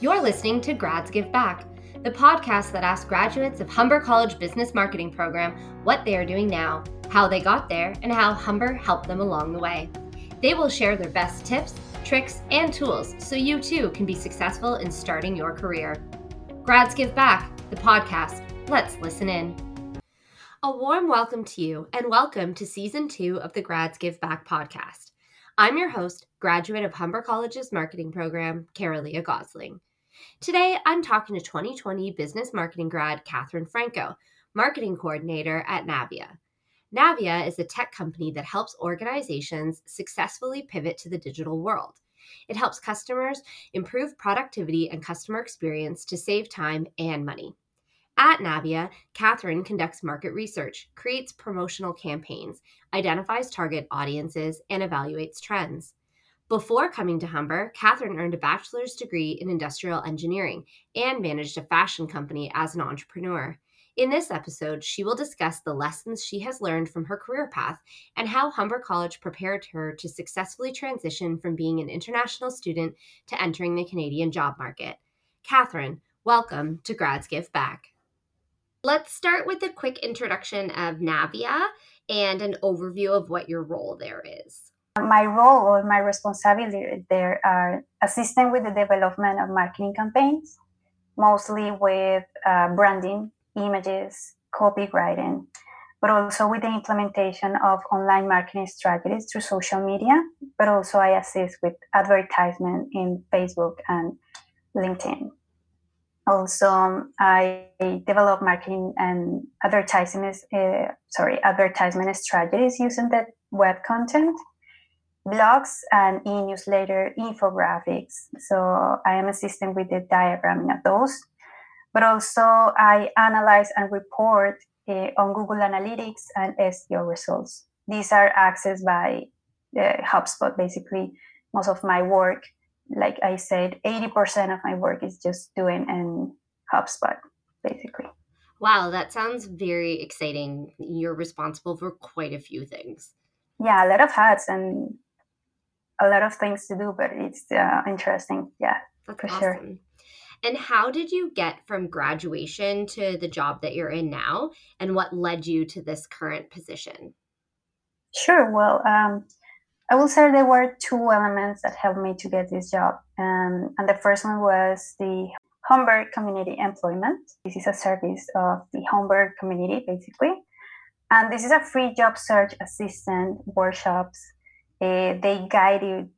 You're listening to Grads Give Back, the podcast that asks graduates of Humber College Business Marketing Program what they are doing now, how they got there, and how Humber helped them along the way. They will share their best tips, tricks, and tools so you too can be successful in starting your career. Grads Give Back, the podcast. Let's listen in. A warm welcome to you, and welcome to season two of the Grads Give Back podcast. I'm your host, graduate of Humber College's marketing program, Carolia Gosling. Today, I'm talking to 2020 business marketing grad Catherine Franco, marketing coordinator at Navia. Navia is a tech company that helps organizations successfully pivot to the digital world. It helps customers improve productivity and customer experience to save time and money. At Navia, Catherine conducts market research, creates promotional campaigns, identifies target audiences, and evaluates trends. Before coming to Humber, Catherine earned a bachelor's degree in industrial engineering and managed a fashion company as an entrepreneur. In this episode, she will discuss the lessons she has learned from her career path and how Humber College prepared her to successfully transition from being an international student to entering the Canadian job market. Catherine, welcome to Grads Give Back. Let's start with a quick introduction of Navia and an overview of what your role there is. My role or my responsibility there are assisting with the development of marketing campaigns, mostly with uh, branding, images, copywriting, but also with the implementation of online marketing strategies through social media. But also, I assist with advertisement in Facebook and LinkedIn. Also, I develop marketing and advertising, uh, sorry, advertisement strategies using the web content blogs and e-newsletter infographics. So I am assisting with the diagramming of those. But also I analyze and report uh, on Google Analytics and SEO results. These are accessed by uh, HubSpot. Basically, most of my work, like I said, 80% of my work is just doing in HubSpot, basically. Wow, that sounds very exciting. You're responsible for quite a few things. Yeah, a lot of hats and a lot of things to do, but it's uh, interesting. Yeah, That's for awesome. sure. And how did you get from graduation to the job that you're in now? And what led you to this current position? Sure. Well, um, I will say there were two elements that helped me to get this job. Um, and the first one was the Humber Community Employment. This is a service of the Humber community, basically. And this is a free job search assistant workshops uh, they guide you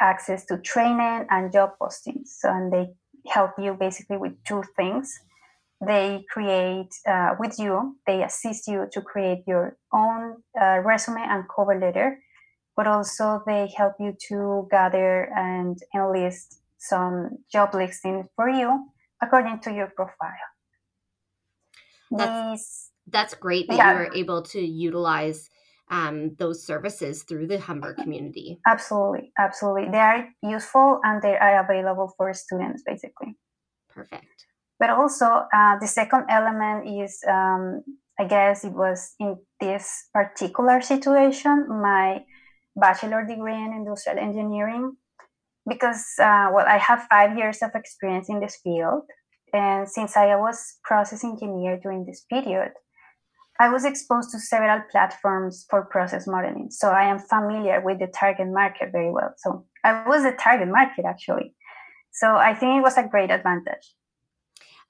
access to training and job postings. So, and they help you basically with two things. They create uh, with you, they assist you to create your own uh, resume and cover letter, but also they help you to gather and enlist some job listings for you according to your profile. That's, These, that's great that yeah. you were able to utilize um, those services through the Humber community. Absolutely, absolutely. They are useful and they are available for students, basically. Perfect. But also, uh, the second element is, um, I guess, it was in this particular situation, my bachelor degree in industrial engineering, because, uh, well, I have five years of experience in this field. And since I was process engineer during this period, I was exposed to several platforms for process modeling, so I am familiar with the target market very well. So I was the target market actually. So I think it was a great advantage.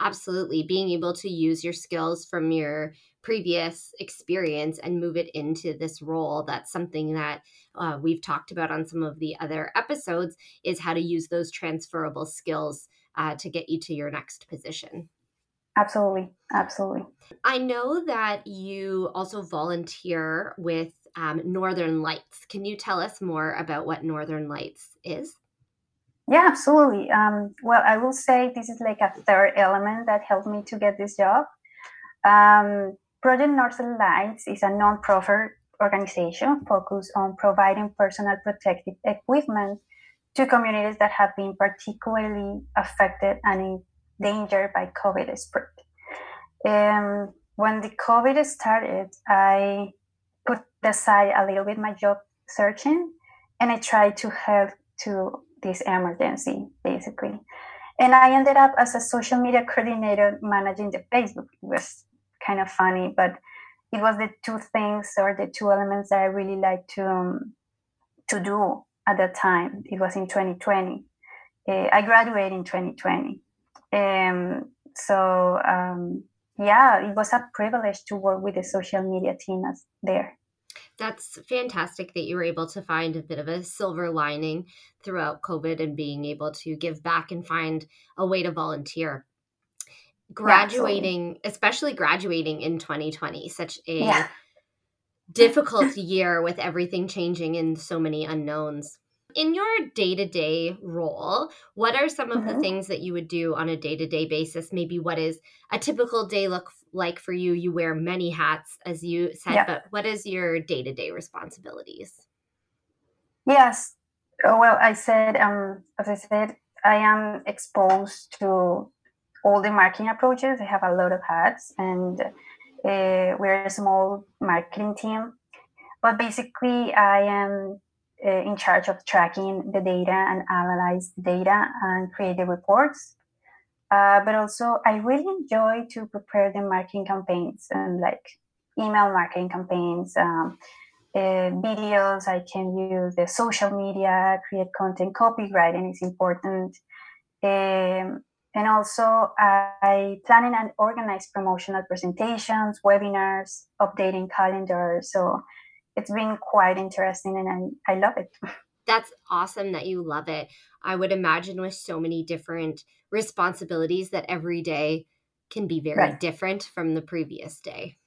Absolutely. Being able to use your skills from your previous experience and move it into this role. That's something that uh, we've talked about on some of the other episodes is how to use those transferable skills uh, to get you to your next position. Absolutely. Absolutely. I know that you also volunteer with um, Northern Lights. Can you tell us more about what Northern Lights is? Yeah, absolutely. Um, well, I will say this is like a third element that helped me to get this job. Um, Project Northern Lights is a non-profit organization focused on providing personal protective equipment to communities that have been particularly affected and danger by COVID spread. Um, when the COVID started, I put aside a little bit my job searching and I tried to help to this emergency basically. and I ended up as a social media coordinator managing the Facebook. It was kind of funny, but it was the two things or the two elements that I really liked to um, to do at that time. It was in 2020. Uh, I graduated in 2020. Um, so um, yeah, it was a privilege to work with the social media team as there. That's fantastic that you were able to find a bit of a silver lining throughout COVID and being able to give back and find a way to volunteer. Graduating, yeah, especially graduating in 2020, such a yeah. difficult year with everything changing and so many unknowns in your day-to-day role what are some of mm-hmm. the things that you would do on a day-to-day basis? Maybe what is a typical day look like for you? You wear many hats as you said yeah. but what is your day-to-day responsibilities? Yes. Oh, well i said um as i said i am exposed to all the marketing approaches. I have a lot of hats and uh, we're a small marketing team. But basically i am uh, in charge of tracking the data and analyze the data and create the reports. Uh, but also, I really enjoy to prepare the marketing campaigns and like email marketing campaigns, um, uh, videos. I can use the social media, create content, copywriting is important. Um, and also, I planning and organize promotional presentations, webinars, updating calendars. So it's been quite interesting and I, I love it. That's awesome that you love it. I would imagine with so many different responsibilities that every day can be very right. different from the previous day.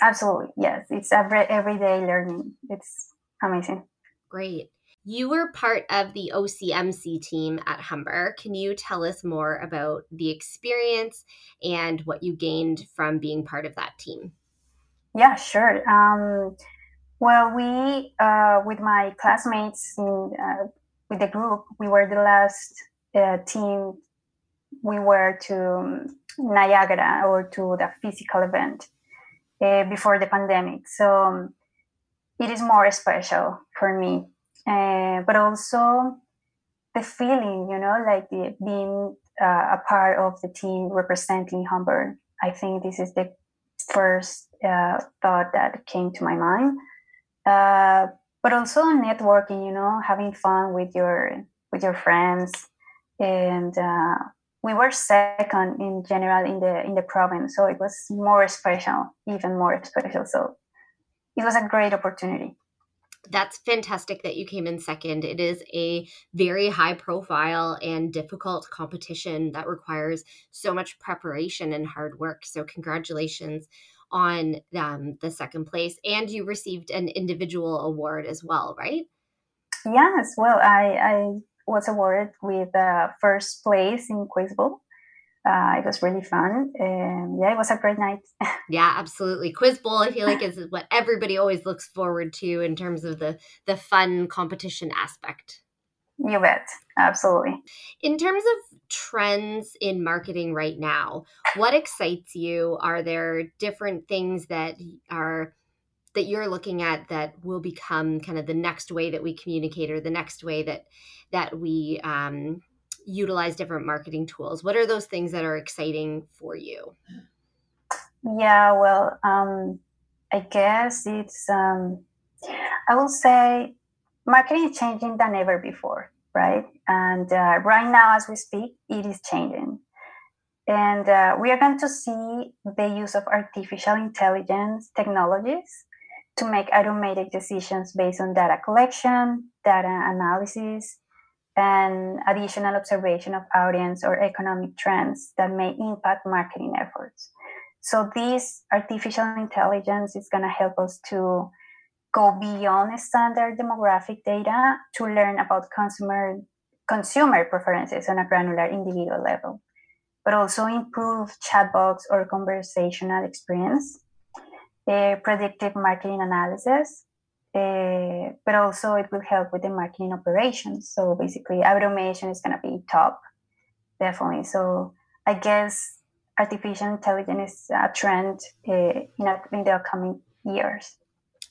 Absolutely. Yes. It's every everyday learning. It's amazing. Great. You were part of the OCMC team at Humber. Can you tell us more about the experience and what you gained from being part of that team? Yeah, sure. Um, well, we, uh, with my classmates in, uh, with the group, we were the last uh, team. We were to Niagara or to the physical event uh, before the pandemic. So um, it is more special for me. Uh, but also the feeling, you know, like the, being uh, a part of the team representing Humber. I think this is the first thought that came to my mind uh, but also networking you know having fun with your with your friends and uh, we were second in general in the in the province so it was more special even more special so it was a great opportunity that's fantastic that you came in second. It is a very high profile and difficult competition that requires so much preparation and hard work. So, congratulations on um, the second place, and you received an individual award as well, right? Yes. Well, I, I was awarded with uh, first place in Quiz Bowl. Uh, it was really fun. And yeah, it was a great night. yeah, absolutely. Quiz Bowl, I feel like is what everybody always looks forward to in terms of the the fun competition aspect. You bet. Absolutely. In terms of trends in marketing right now, what excites you? Are there different things that are that you're looking at that will become kind of the next way that we communicate or the next way that that we um, utilize different marketing tools? What are those things that are exciting for you? Yeah, well, um, I guess it's um, I will say marketing is changing than ever before, right? And uh, right now, as we speak, it is changing. And uh, we are going to see the use of artificial intelligence technologies to make automated decisions based on data collection, data analysis, and additional observation of audience or economic trends that may impact marketing efforts. So, this artificial intelligence is going to help us to go beyond standard demographic data to learn about consumer consumer preferences on a granular individual level, but also improve chatbots or conversational experience, uh, predictive marketing analysis, uh, but also it will help with the marketing operations. So basically, automation is going to be top, definitely. So I guess artificial intelligence is a trend uh, in, in the upcoming years.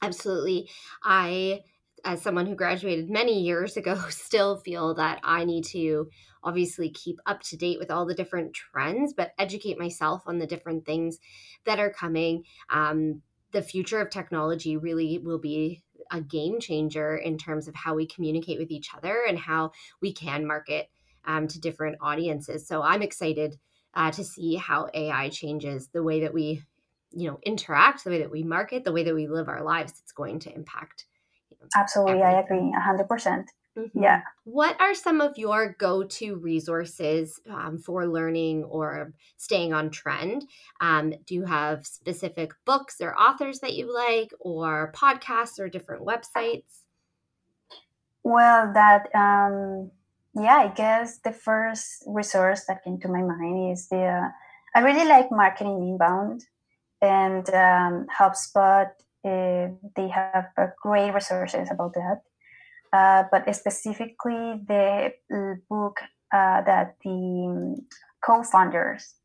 Absolutely. I, as someone who graduated many years ago, still feel that I need to obviously keep up to date with all the different trends, but educate myself on the different things that are coming. Um, the future of technology really will be a game changer in terms of how we communicate with each other and how we can market um, to different audiences. So I'm excited uh, to see how AI changes the way that we, you know, interact, the way that we market, the way that we live our lives. It's going to impact. You know, Absolutely, everything. I agree, hundred percent. Mm-hmm. Yeah. What are some of your go to resources um, for learning or staying on trend? Um, do you have specific books or authors that you like, or podcasts or different websites? Well, that, um, yeah, I guess the first resource that came to my mind is the, uh, I really like Marketing Inbound and um, HubSpot. Uh, they have uh, great resources about that. Uh, but specifically the book uh, that the co-founders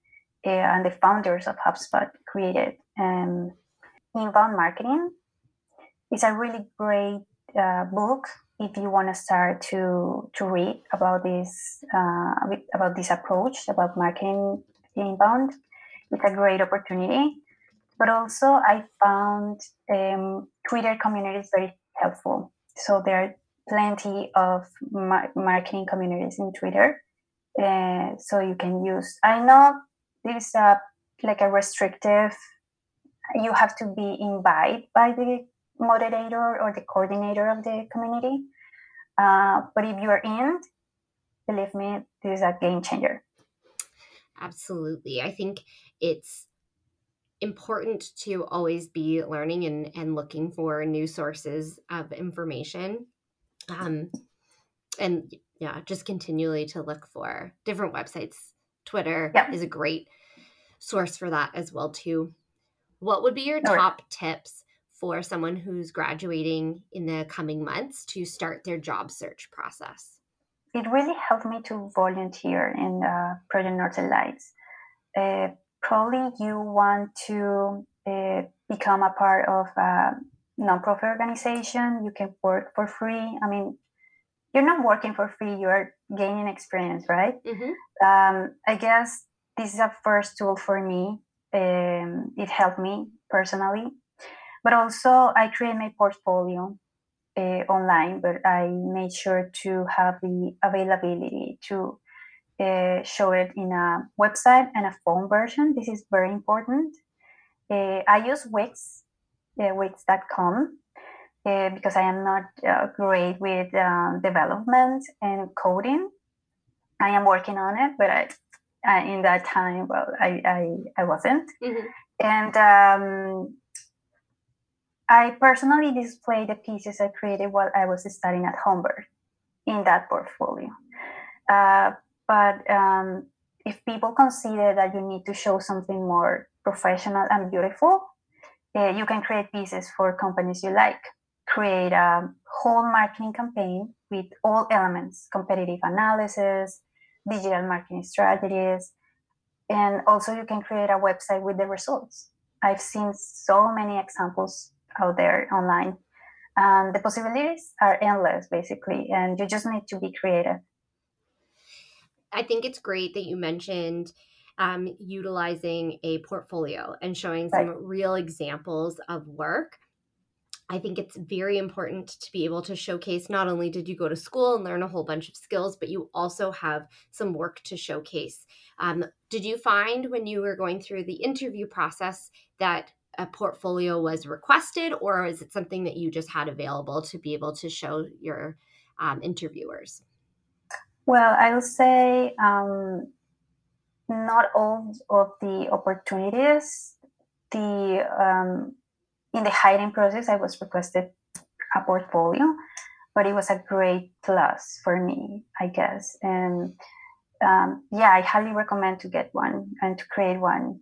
uh, and the founders of HubSpot created, um, Inbound Marketing, is a really great uh, book if you want to start to to read about this uh, about this approach about marketing inbound. It's a great opportunity, but also I found um, Twitter communities very helpful. So there are plenty of mar- marketing communities in Twitter. Uh, so you can use. I know there's a like a restrictive. You have to be invited by the moderator or the coordinator of the community. Uh, but if you are in, believe me, this is a game changer. Absolutely, I think it's important to always be learning and, and looking for new sources of information um, and yeah, just continually to look for different websites. Twitter yep. is a great source for that as well too. What would be your All top tips for someone who's graduating in the coming months to start their job search process? It really helped me to volunteer in uh, Project Northern Lights. Uh, probably you want to uh, become a part of a nonprofit organization. You can work for free. I mean, you're not working for free. You're gaining experience, right? Mm-hmm. Um, I guess this is a first tool for me. Um, it helped me personally, but also I create my portfolio uh, online. But I made sure to have the availability to uh, show it in a website and a phone version. This is very important. Uh, I use Wix uh, Wix.com uh, because I am not uh, great with uh, development and coding. I am working on it, but I, I in that time, well, I I, I wasn't. Mm-hmm. And um, I personally display the pieces I created while I was studying at Humber in that portfolio. Uh, but um, if people consider that you need to show something more professional and beautiful, uh, you can create pieces for companies you like. Create a whole marketing campaign with all elements competitive analysis, digital marketing strategies, and also you can create a website with the results. I've seen so many examples out there online. and the possibilities are endless, basically, and you just need to be creative. I think it's great that you mentioned um, utilizing a portfolio and showing some right. real examples of work. I think it's very important to be able to showcase not only did you go to school and learn a whole bunch of skills, but you also have some work to showcase. Um, did you find when you were going through the interview process that a portfolio was requested, or is it something that you just had available to be able to show your um, interviewers? Well, I will say um, not all of the opportunities. The um, in the hiring process, I was requested a portfolio, but it was a great plus for me, I guess. And um, yeah, I highly recommend to get one and to create one.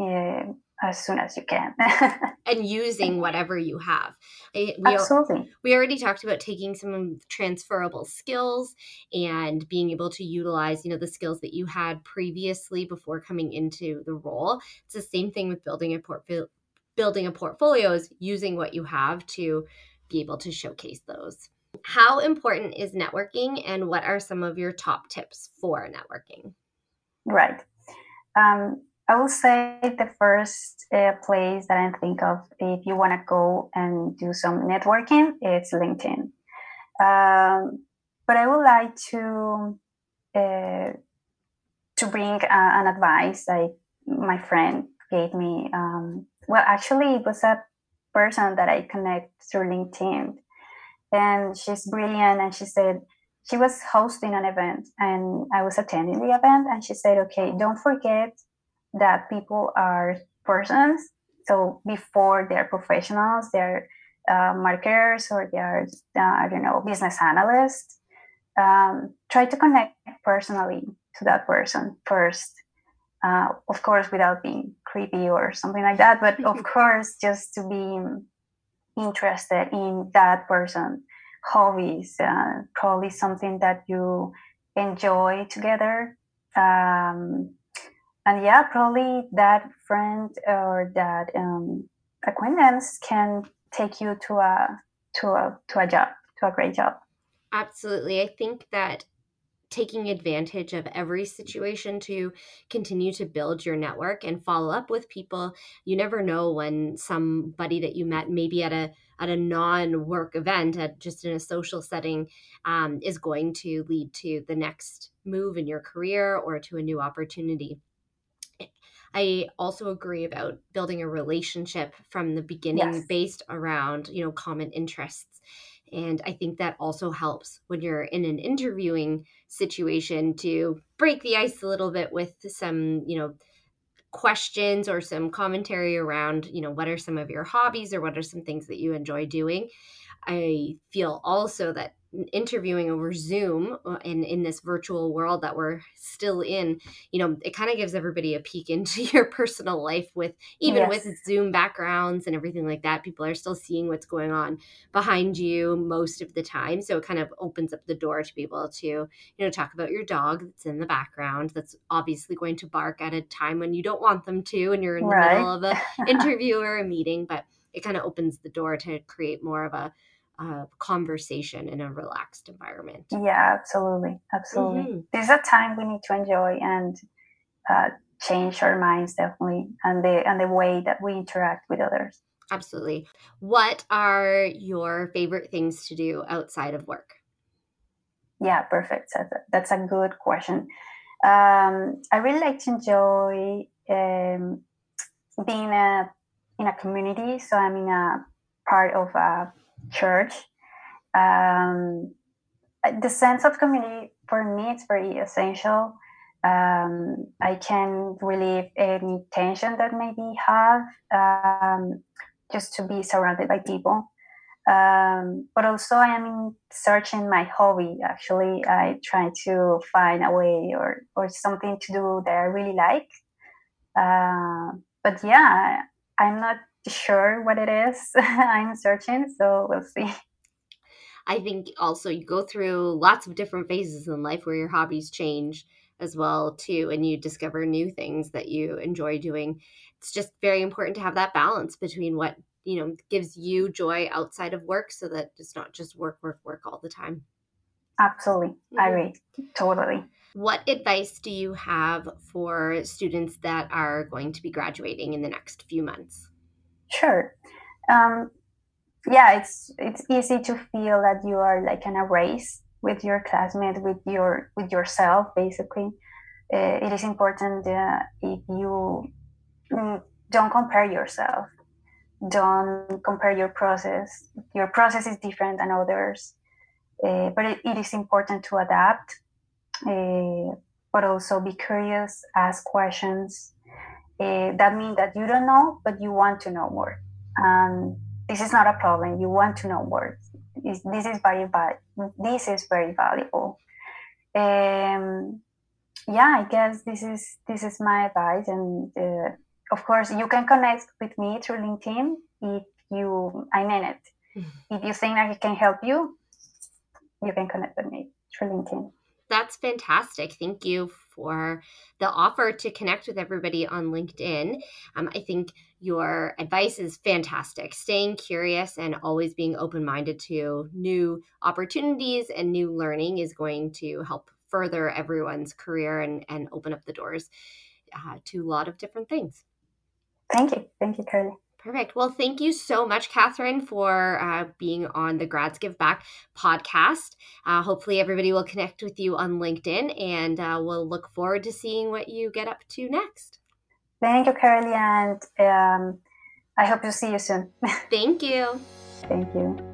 Uh, as soon as you can. And using whatever you have. We absolutely. we already talked about taking some transferable skills and being able to utilize you know the skills that you had previously before coming into the role. It's the same thing with building a portfolio building a portfolio is using what you have to be able to showcase those. How important is networking and what are some of your top tips for networking? Right. Um, I will say the first uh, place that I think of if you want to go and do some networking, it's LinkedIn. Um, but I would like to uh, to bring uh, an advice like my friend gave me. Um, well, actually, it was a person that I connect through LinkedIn, and she's brilliant. And she said she was hosting an event, and I was attending the event, and she said, "Okay, don't forget that people are persons. So before they're professionals, they're uh, marketers or they're uh, I don't know business analysts. Um, try to connect personally to that person first. Uh, of course, without being creepy or something like that, but of course, just to be interested in that person, hobbies, uh, probably something that you enjoy together. Um, and yeah, probably that friend or that um, acquaintance can take you to a to a to a job to a great job. Absolutely, I think that taking advantage of every situation to continue to build your network and follow up with people you never know when somebody that you met maybe at a at a non-work event at just in a social setting um, is going to lead to the next move in your career or to a new opportunity I also agree about building a relationship from the beginning yes. based around, you know, common interests. And I think that also helps when you're in an interviewing situation to break the ice a little bit with some, you know, questions or some commentary around, you know, what are some of your hobbies or what are some things that you enjoy doing. I feel also that interviewing over Zoom uh, in this virtual world that we're still in, you know, it kind of gives everybody a peek into your personal life with even yes. with Zoom backgrounds and everything like that. People are still seeing what's going on behind you most of the time. So it kind of opens up the door to be able to, you know, talk about your dog that's in the background that's obviously going to bark at a time when you don't want them to and you're in the right. middle of an interview or a meeting, but it kind of opens the door to create more of a uh, conversation in a relaxed environment. Yeah, absolutely, absolutely. Mm-hmm. There's a time we need to enjoy and uh, change our minds definitely, and the and the way that we interact with others. Absolutely. What are your favorite things to do outside of work? Yeah, perfect. That's a good question. Um, I really like to enjoy um, being a in a community. So I'm in a part of a church. Um, the sense of community for me it's very essential. Um, I can relieve any tension that maybe have um, just to be surrounded by people. Um, but also, I am in searching my hobby. Actually, I try to find a way or or something to do that I really like. Uh, but yeah, I'm not sure what it is. I'm searching, so we'll see. I think also you go through lots of different phases in life where your hobbies change as well too and you discover new things that you enjoy doing. It's just very important to have that balance between what, you know, gives you joy outside of work so that it's not just work work work all the time. Absolutely. Mm-hmm. I agree. Totally. What advice do you have for students that are going to be graduating in the next few months? Sure. Um, yeah, it's it's easy to feel that you are like in a race with your classmate, with your with yourself. Basically, uh, it is important uh, if you mm, don't compare yourself. Don't compare your process. Your process is different than others, uh, but it, it is important to adapt. Uh, but also be curious, ask questions, uh, that means that you don't know, but you want to know more. Um, this is not a problem. You want to know more. This, this is very This is very valuable. Um, yeah, I guess this is this is my advice, and uh, of course, you can connect with me through LinkedIn if you. I mean it. Mm-hmm. If you think that I can help you, you can connect with me through LinkedIn. That's fantastic. Thank you for the offer to connect with everybody on LinkedIn. Um, I think your advice is fantastic. Staying curious and always being open minded to new opportunities and new learning is going to help further everyone's career and, and open up the doors uh, to a lot of different things. Thank you. Thank you, Carly. Perfect. Well, thank you so much, Catherine, for uh, being on the Grads Give Back podcast. Uh, hopefully, everybody will connect with you on LinkedIn and uh, we'll look forward to seeing what you get up to next. Thank you, Carly, and um, I hope to see you soon. thank you. Thank you.